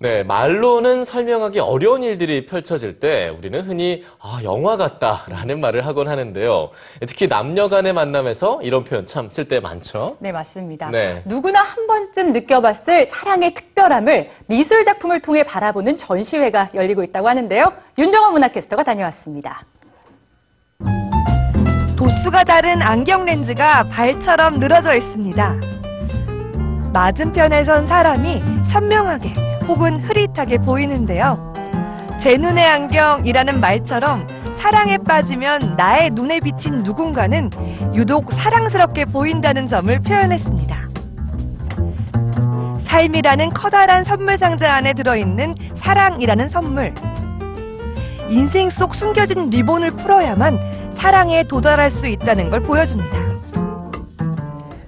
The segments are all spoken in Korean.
네, 말로는 설명하기 어려운 일들이 펼쳐질 때 우리는 흔히 아, 영화 같다라는 말을 하곤 하는데요. 특히 남녀 간의 만남에서 이런 표현 참 쓸 때 많죠. 네, 맞습니다. 네. 누구나 한 번쯤 느껴봤을 사랑의 특별함을 미술 작품을 통해 바라보는 전시회가 열리고 있다고 하는데요. 윤정원 문화캐스터가 다녀왔습니다. 도수가 다른 안경 렌즈가 발처럼 늘어져 있습니다. 맞은편에 선 사람이 선명하게 혹은 흐릿하게 보이는데요. 제 눈의 안경이라는 말처럼 사랑에 빠지면 나의 눈에 비친 누군가는 유독 사랑스럽게 보인다는 점을 표현했습니다. 삶이라는 커다란 선물 상자 안에 들어있는 사랑이라는 선물. 인생 속 숨겨진 리본을 풀어야만 사랑에 도달할 수 있다는 걸 보여줍니다.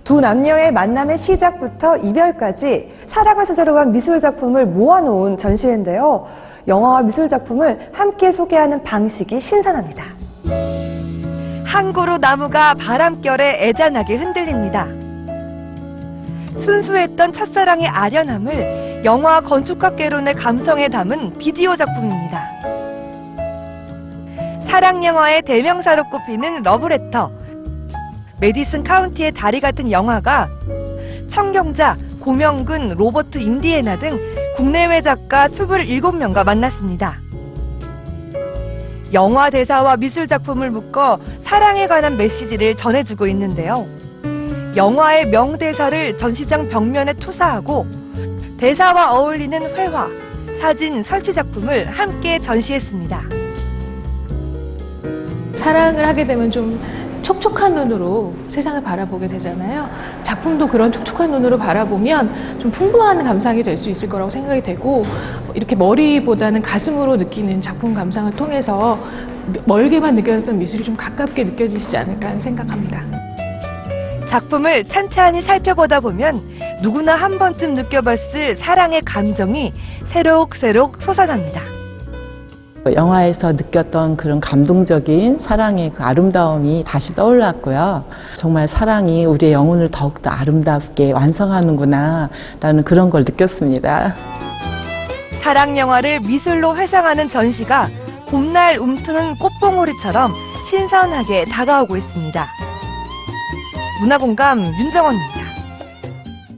두 남녀의 만남의 시작부터 이별까지 사랑을 소재로 한 미술 작품을 모아놓은 전시회인데요. 영화와 미술 작품을 함께 소개하는 방식이 신선합니다. 한 그루 나무가 바람결에 애잔하게 흔들립니다. 순수했던 첫사랑의 아련함을 영화 건축학개론의 감성에 담은 비디오 작품입니다. 사랑 영화의 대명사로 꼽히는 러브레터, 메디슨 카운티의 다리 같은 영화가 청경자, 고명근, 로버트 인디애나 등 국내외 작가 27명과 만났습니다. 영화 대사와 미술 작품을 묶어 사랑에 관한 메시지를 전해주고 있는데요. 영화의 명대사를 전시장 벽면에 투사하고 대사와 어울리는 회화, 사진, 설치 작품을 함께 전시했습니다. 사랑을 하게 되면 좀 촉촉한 눈으로 세상을 바라보게 되잖아요. 작품도 그런 촉촉한 눈으로 바라보면 좀 풍부한 감상이 될 수 있을 거라고 생각이 되고 이렇게 머리보다는 가슴으로 느끼는 작품 감상을 통해서 멀게만 느껴졌던 미술이 좀 가깝게 느껴지지 않을까 하는 생각합니다. 작품을 찬찬히 살펴보다 보면 누구나 한 번쯤 느껴봤을 사랑의 감정이 새록새록 솟아납니다. 영화에서 느꼈던 그런 감동적인 사랑의 그 아름다움이 다시 떠올랐고요. 정말 사랑이 우리의 영혼을 더욱더 아름답게 완성하는구나, 라는 그런 걸 느꼈습니다. 사랑 영화를 미술로 회상하는 전시가 봄날 움트는 꽃봉오리처럼 신선하게 다가오고 있습니다. 문화공감 윤정원입니다.